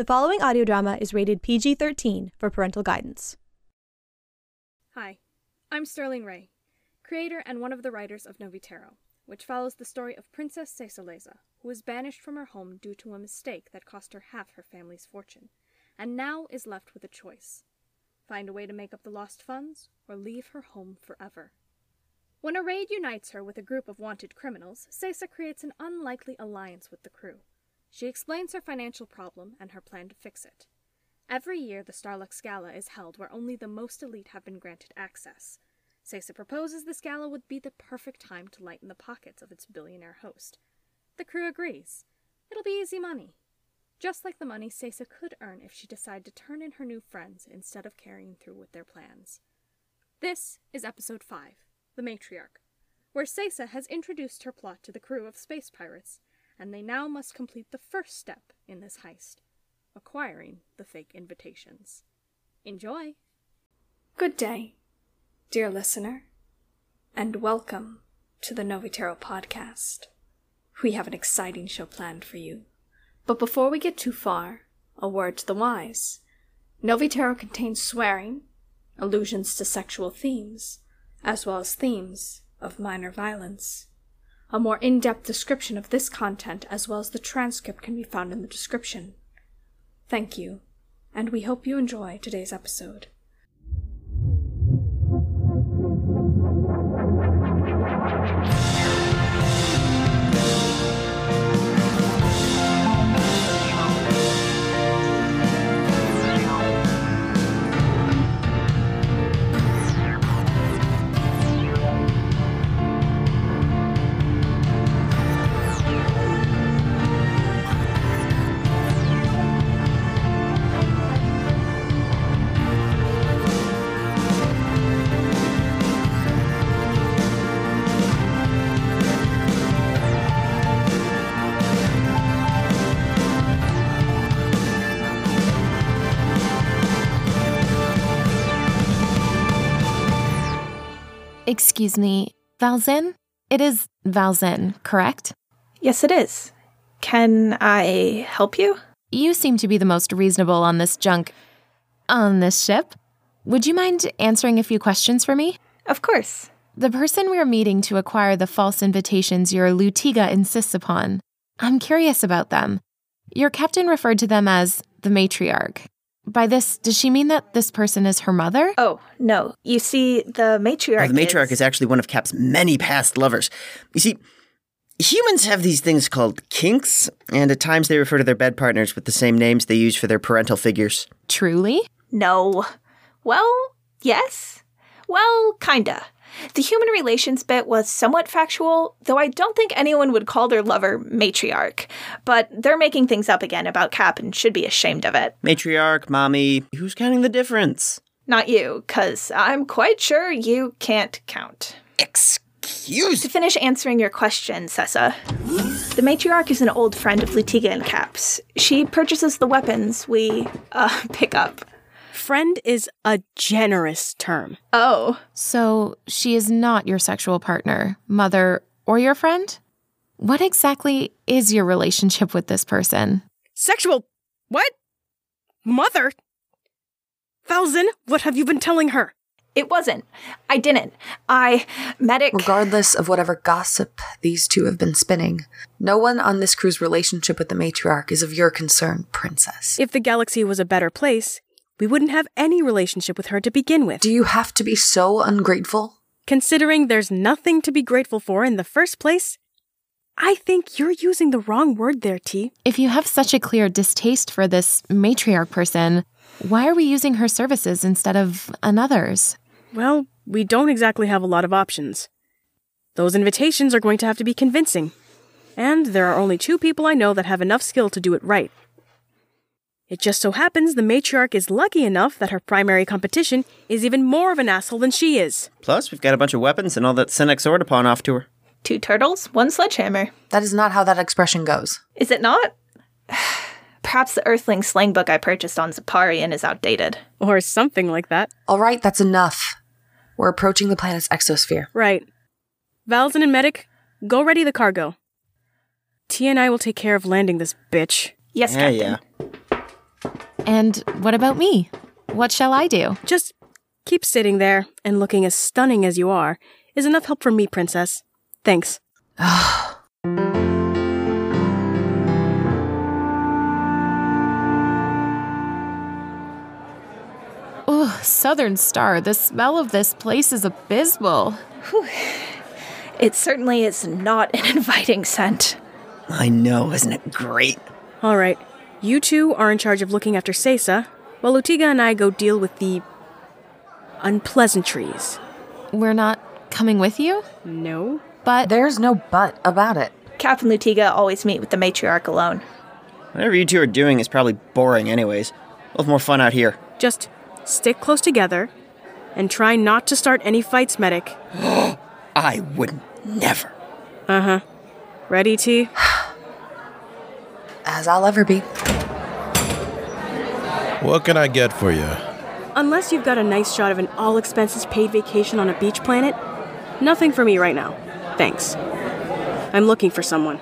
The following audio drama is rated PG 13 for parental guidance. Hi, I'm Sterling Rae, creator and one of the writers of Novitero, which follows the story of Princess Cesaleza, who was banished from her home due to a mistake that cost her half her family's fortune, and now is left with a choice find a way to make up the lost funds, or leave her home forever. When a raid unites her with a group of wanted criminals, Cesa creates an unlikely alliance with the crew. She explains her financial problem and her plan to fix it. Every year, the Starluxe Gala is held where only the most elite have been granted access. Cesa proposes this gala would be the perfect time to lighten the pockets of its billionaire host. The crew agrees. It'll be easy money. Just like the money Cesa could earn if she decided to turn in her new friends instead of carrying through with their plans. This is episode 5, The Matriarch, where Cesa has introduced her plot to the crew of space pirates and they now must complete the first step in this heist acquiring the fake invitations. Enjoy! Good day, dear listener, and welcome to the Novitero podcast. We have an exciting show planned for you. But before we get too far, a word to the wise. Novitero contains swearing, allusions to sexual themes, as well as themes of minor violence. A more in depth description of this content, as well as the transcript, can be found in the description. Thank you, and we hope you enjoy today's episode. Excuse me, Valzen? It is Valzen, correct? Yes, it is. Can I help you? You seem to be the most reasonable on this junk. on this ship. Would you mind answering a few questions for me? Of course. The person we're meeting to acquire the false invitations your Lutiga insists upon. I'm curious about them. Your captain referred to them as the matriarch. By this, does she mean that this person is her mother? Oh, no. You see, the matriarch. Oh, the matriarch is actually one of Cap's many past lovers. You see, humans have these things called kinks, and at times they refer to their bed partners with the same names they use for their parental figures. Truly? No. Well, yes. Well, kinda. The human relations bit was somewhat factual, though I don't think anyone would call their lover matriarch. But they're making things up again about Cap and should be ashamed of it. Matriarch, mommy, who's counting the difference? Not you, because I'm quite sure you can't count. Excuse To finish answering your question, Cesa, the matriarch is an old friend of Lutiga and Cap's. She purchases the weapons we, uh, pick up. Friend is a generous term. Oh, So she is not your sexual partner, mother, or your friend? What exactly is your relationship with this person? Sexual. What? Mother? Valzen, what have you been telling her? it wasn't. I didn't. I, medic. Regardless of whatever gossip these two have been spinning, no one on this crew's relationship with the matriarch is of your concern, princess. If the galaxy was a better place, we wouldn't have any relationship with her to begin with. Do you have to be so ungrateful? Considering there's nothing to be grateful for in the first place, I think you're using the wrong word there, T. If you have such a clear distaste for this matriarch person, why are we using her services instead of another's? Well, we don't exactly have a lot of options. Those invitations are going to have to be convincing. And there are only two people I know that have enough skill to do it right. It just so happens the matriarch is lucky enough that her primary competition is even more of an asshole than she is. Plus, we've got a bunch of weapons and all that Senex Sword to pawn off to her. Two turtles, one sledgehammer. That is not how that expression goes. Is it not? Perhaps the Earthling slang book I purchased on Zaparian is outdated. Or something like that. All right, that's enough. We're approaching the planet's exosphere. Right. Valzen and Medic, go ready the cargo. T and I will take care of landing this bitch. Yes, yeah, Captain. yeah. And what about me? What shall I do? Just keep sitting there and looking as stunning as you are is enough help for me, Princess. Thanks. Oh, Southern Star, the smell of this place is abysmal. It certainly is not an inviting scent. I know, isn't it great? All right, you two are in charge of looking after Cesa, while Lutiga and I go deal with the unpleasantries. We're not coming with you? No? But There's no but about it. Cap and Lutiga always meet with the matriarch alone. Whatever you two are doing is probably boring, anyways. We'll have more fun out here. Just stick close together and try not to start any fights, medic. I wouldn't. Never. Uh huh. Ready, T? As I'll ever be. What can I get for you? Unless you've got a nice shot of an all expenses paid vacation on a beach planet, nothing for me right now. Thanks. I'm looking for someone.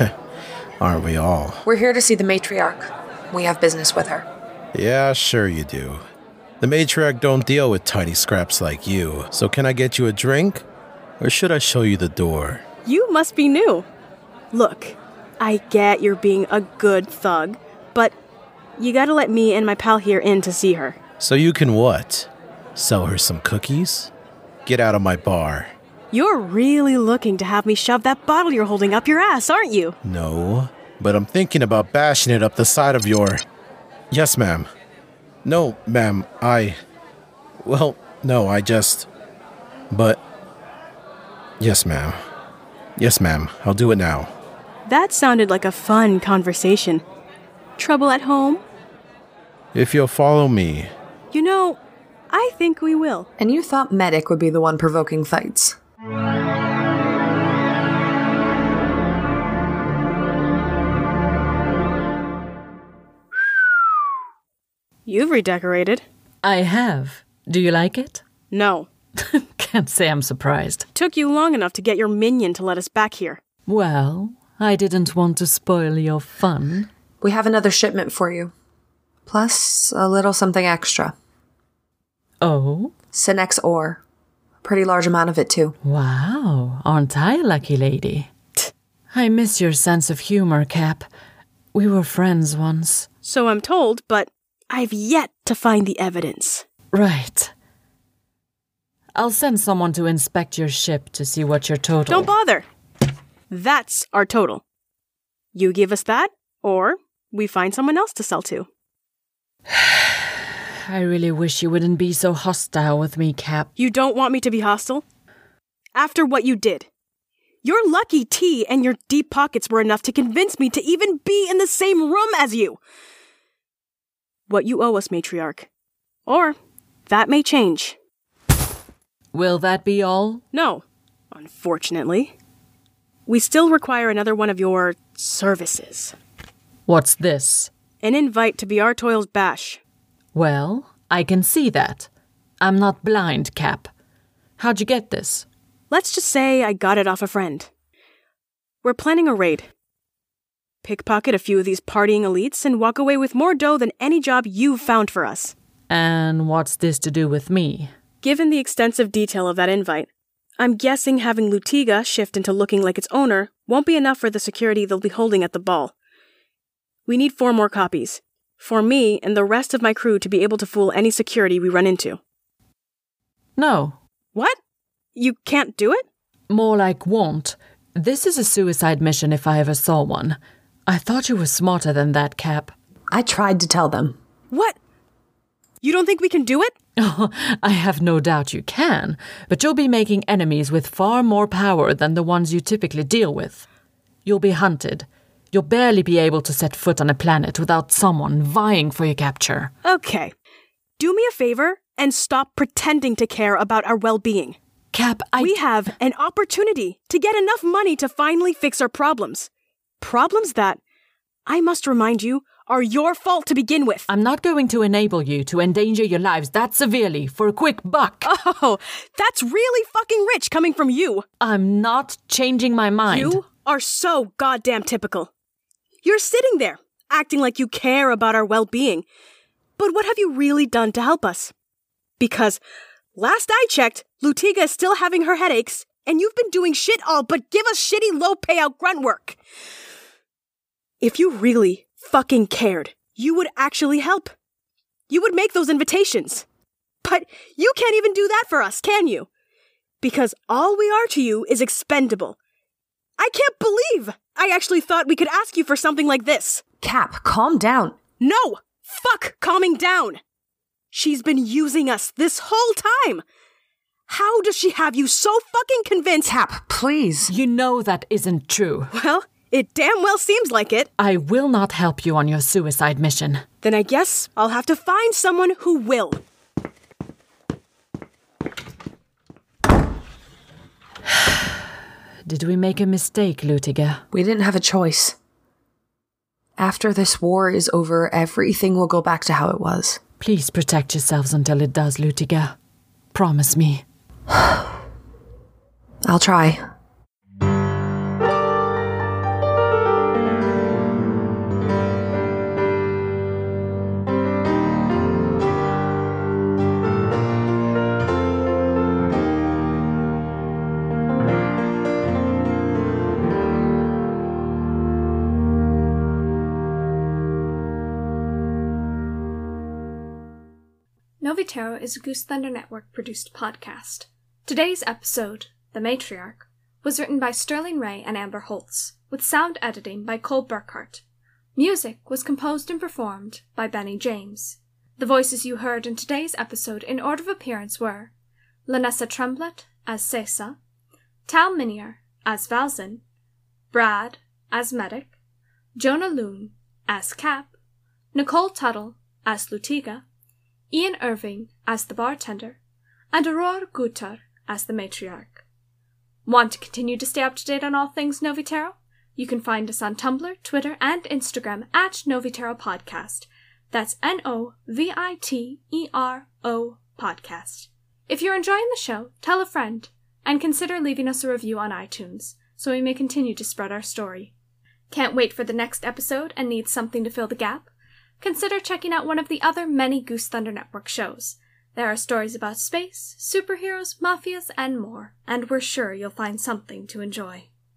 Aren't we all? We're here to see the matriarch. We have business with her. Yeah, sure you do. The matriarch don't deal with tiny scraps like you. So can I get you a drink? Or should I show you the door? You must be new. Look, I get you're being a good thug, but you gotta let me and my pal here in to see her. So you can what? Sell her some cookies? Get out of my bar. You're really looking to have me shove that bottle you're holding up your ass, aren't you? No, but I'm thinking about bashing it up the side of your. Yes, ma'am. No, ma'am, I. Well, no, I just. But. Yes, ma'am. Yes, ma'am, I'll do it now. That sounded like a fun conversation. Trouble at home? If you'll follow me. You know, I think we will. And you thought Medic would be the one provoking fights. You've redecorated. I have. Do you like it? No. Can't say I'm surprised. Took you long enough to get your minion to let us back here. Well, I didn't want to spoil your fun. We have another shipment for you. Plus a little something extra. Oh? Sinex ore. Pretty large amount of it, too. Wow, aren't I a lucky lady? I miss your sense of humor, Cap. We were friends once. So I'm told, but I've yet to find the evidence. Right. I'll send someone to inspect your ship to see what your total. Don't bother. That's our total. You give us that, or we find someone else to sell to. I really wish you wouldn't be so hostile with me, Cap. You don't want me to be hostile? After what you did. Your lucky tea and your deep pockets were enough to convince me to even be in the same room as you. What you owe us, matriarch. Or that may change. Will that be all? No, unfortunately. We still require another one of your services. What's this? An invite to BR Toil's bash. Well, I can see that. I'm not blind, Cap. How'd you get this? Let's just say I got it off a friend. We're planning a raid. Pickpocket a few of these partying elites and walk away with more dough than any job you've found for us. And what's this to do with me? Given the extensive detail of that invite, I'm guessing having Lutiga shift into looking like its owner won't be enough for the security they'll be holding at the ball. We need four more copies. For me and the rest of my crew to be able to fool any security we run into. No. What? You can't do it? More like won't. This is a suicide mission if I ever saw one. I thought you were smarter than that, Cap. I tried to tell them. What? You don't think we can do it? Oh, I have no doubt you can, but you'll be making enemies with far more power than the ones you typically deal with. You'll be hunted. You'll barely be able to set foot on a planet without someone vying for your capture. Okay. Do me a favor and stop pretending to care about our well being. Cap, I. We have an opportunity to get enough money to finally fix our problems. Problems that, I must remind you, are your fault to begin with. I'm not going to enable you to endanger your lives that severely for a quick buck. Oh, that's really fucking rich coming from you. I'm not changing my mind. You are so goddamn typical. You're sitting there, acting like you care about our well being. But what have you really done to help us? Because last I checked, Lutiga is still having her headaches, and you've been doing shit all but give us shitty low payout grunt work. If you really fucking cared, you would actually help. You would make those invitations. But you can't even do that for us, can you? Because all we are to you is expendable. I can't believe I actually thought we could ask you for something like this. Cap, calm down. No! Fuck calming down! She's been using us this whole time! How does she have you so fucking convinced? Cap, please. You know that isn't true. Well, it damn well seems like it. I will not help you on your suicide mission. Then I guess I'll have to find someone who will. Did we make a mistake, Lutiga? We didn't have a choice. After this war is over, everything will go back to how it was. Please protect yourselves until it does, Lutiga. Promise me. I'll try. Novitero is a Goose Thunder Network produced podcast. Today's episode, The Matriarch, was written by Sterling Rae and Amber Holtz, with sound editing by Cole Burkhart. Music was composed and performed by Benny James. The voices you heard in today's episode in order of appearance were Lanessa Tremblett as Cesa, Tal Minier as Valzin, Brad as Medic, Jonah Loon as Cap, Nicole Tuttle as Lutiga, Ian Irving as the bartender, and Aurora Gutar as the matriarch. Want to continue to stay up to date on all things Novitero? You can find us on Tumblr, Twitter, and Instagram at Novitero Podcast. That's N O V I T E R O Podcast. If you're enjoying the show, tell a friend, and consider leaving us a review on iTunes so we may continue to spread our story. Can't wait for the next episode and need something to fill the gap? Consider checking out one of the other many Goose Thunder Network shows. There are stories about space, superheroes, mafias, and more, and we're sure you'll find something to enjoy.